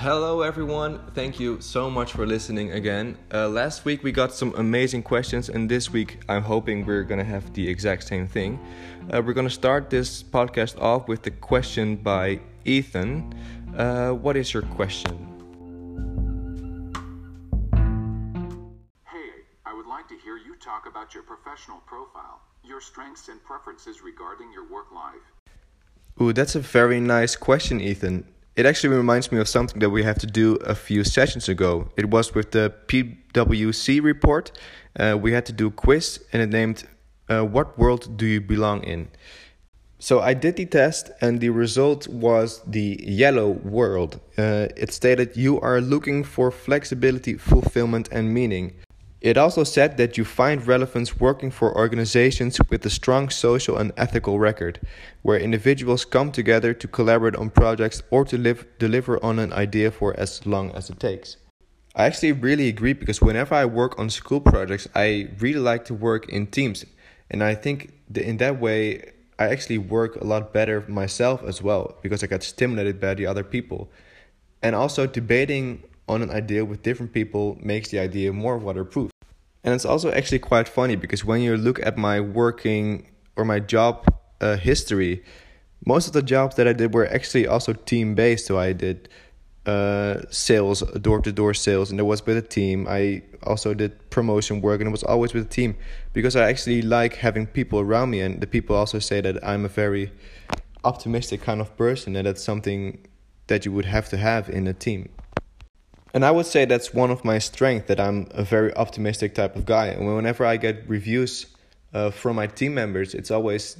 Hello, everyone. Thank you so much for listening again. Uh, last week we got some amazing questions, and this week I'm hoping we're gonna have the exact same thing. Uh, we're gonna start this podcast off with the question by Ethan. Uh, what is your question? Hey, I would like to hear you talk about your professional profile, your strengths and preferences regarding your work life. Ooh, that's a very nice question, Ethan. It actually reminds me of something that we have to do a few sessions ago. It was with the PwC report. Uh, we had to do a quiz and it named uh, What World Do You Belong In? So I did the test and the result was the yellow world. Uh, it stated you are looking for flexibility, fulfillment, and meaning. It also said that you find relevance working for organizations with a strong social and ethical record, where individuals come together to collaborate on projects or to live, deliver on an idea for as long as it takes. I actually really agree because whenever I work on school projects, I really like to work in teams. And I think that in that way, I actually work a lot better myself as well because I get stimulated by the other people. And also, debating on an idea with different people makes the idea more waterproof. And it's also actually quite funny because when you look at my working or my job uh, history, most of the jobs that I did were actually also team based. So I did uh, sales, door to door sales, and it was with a team. I also did promotion work, and it was always with a team because I actually like having people around me. And the people also say that I'm a very optimistic kind of person, and that's something that you would have to have in a team. And I would say that's one of my strengths that I'm a very optimistic type of guy. And whenever I get reviews uh, from my team members, it's always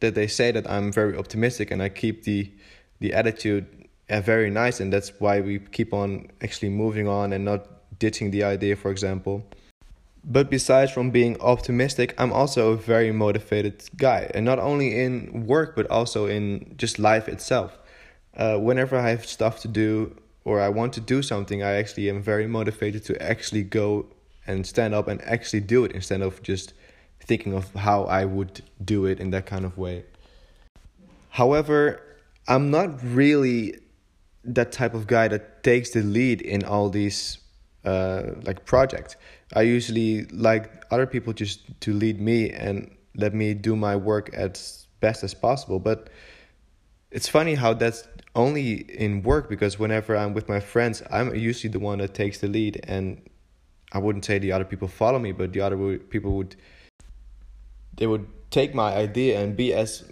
that they say that I'm very optimistic and I keep the the attitude uh, very nice, and that's why we keep on actually moving on and not ditching the idea, for example. But besides from being optimistic, I'm also a very motivated guy, and not only in work but also in just life itself. Uh, whenever I have stuff to do or I want to do something, I actually am very motivated to actually go and stand up and actually do it instead of just thinking of how I would do it in that kind of way. However, I'm not really that type of guy that takes the lead in all these uh, like projects. I usually like other people just to lead me and let me do my work as best as possible. But it's funny how that's only in work because whenever I'm with my friends, I'm usually the one that takes the lead, and I wouldn't say the other people follow me, but the other people would they would take my idea and be as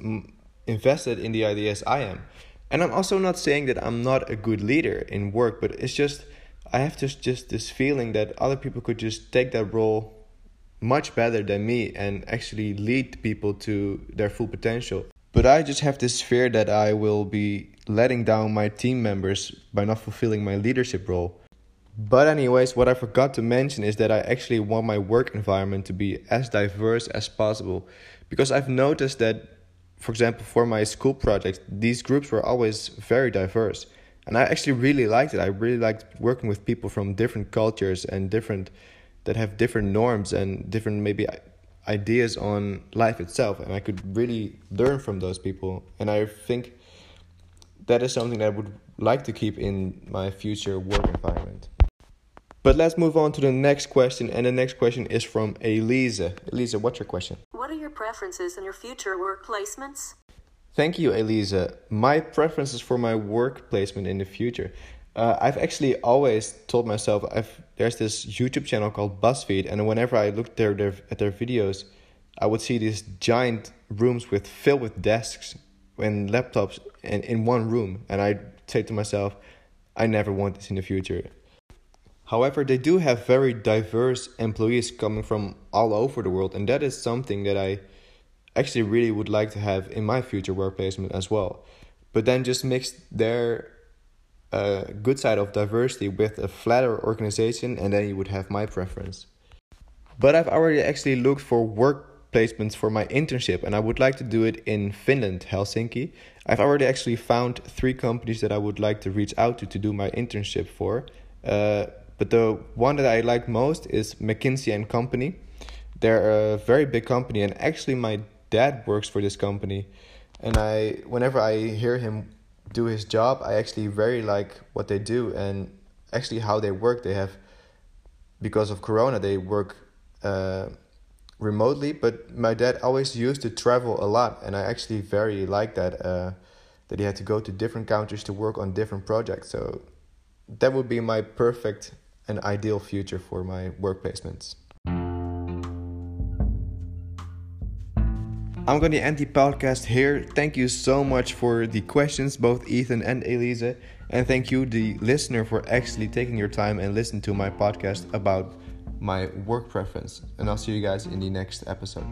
invested in the idea as I am. And I'm also not saying that I'm not a good leader in work, but it's just I have just just this feeling that other people could just take that role much better than me and actually lead people to their full potential. But I just have this fear that I will be letting down my team members by not fulfilling my leadership role. But, anyways, what I forgot to mention is that I actually want my work environment to be as diverse as possible. Because I've noticed that, for example, for my school projects, these groups were always very diverse. And I actually really liked it. I really liked working with people from different cultures and different, that have different norms and different maybe ideas on life itself and i could really learn from those people. And i think that is something that i would like to keep in my future work environment. But let's move on to the next question and the next question is from elisa. Elisa what's your question? What are your preferences in your future work placements? Thank you elisa. My preferences for my work placement in the future uh, I've actually always told myself I've there's this YouTube channel called BuzzFeed, and whenever I looked there, there at their videos, I would see these giant rooms with filled with desks and laptops and in one room, and I'd say to myself, I never want this in the future. However, they do have very diverse employees coming from all over the world, and that is something that I actually really would like to have in my future work placement as well. But then just mix their a good side of diversity with a flatter organization, and then you would have my preference. But I've already actually looked for work placements for my internship, and I would like to do it in Finland, Helsinki. I've already actually found three companies that I would like to reach out to to do my internship for. Uh, but the one that I like most is McKinsey and Company. They're a very big company, and actually, my dad works for this company. And I, whenever I hear him do his job. I actually very like what they do and actually how they work. They have because of Corona they work uh, remotely, but my dad always used to travel a lot, and I actually very like that. Uh, that he had to go to different countries to work on different projects. So that would be my perfect and ideal future for my work placements. I'm going to end the podcast here. Thank you so much for the questions, both Ethan and Elise. And thank you, the listener, for actually taking your time and listening to my podcast about my work preference. And I'll see you guys in the next episode.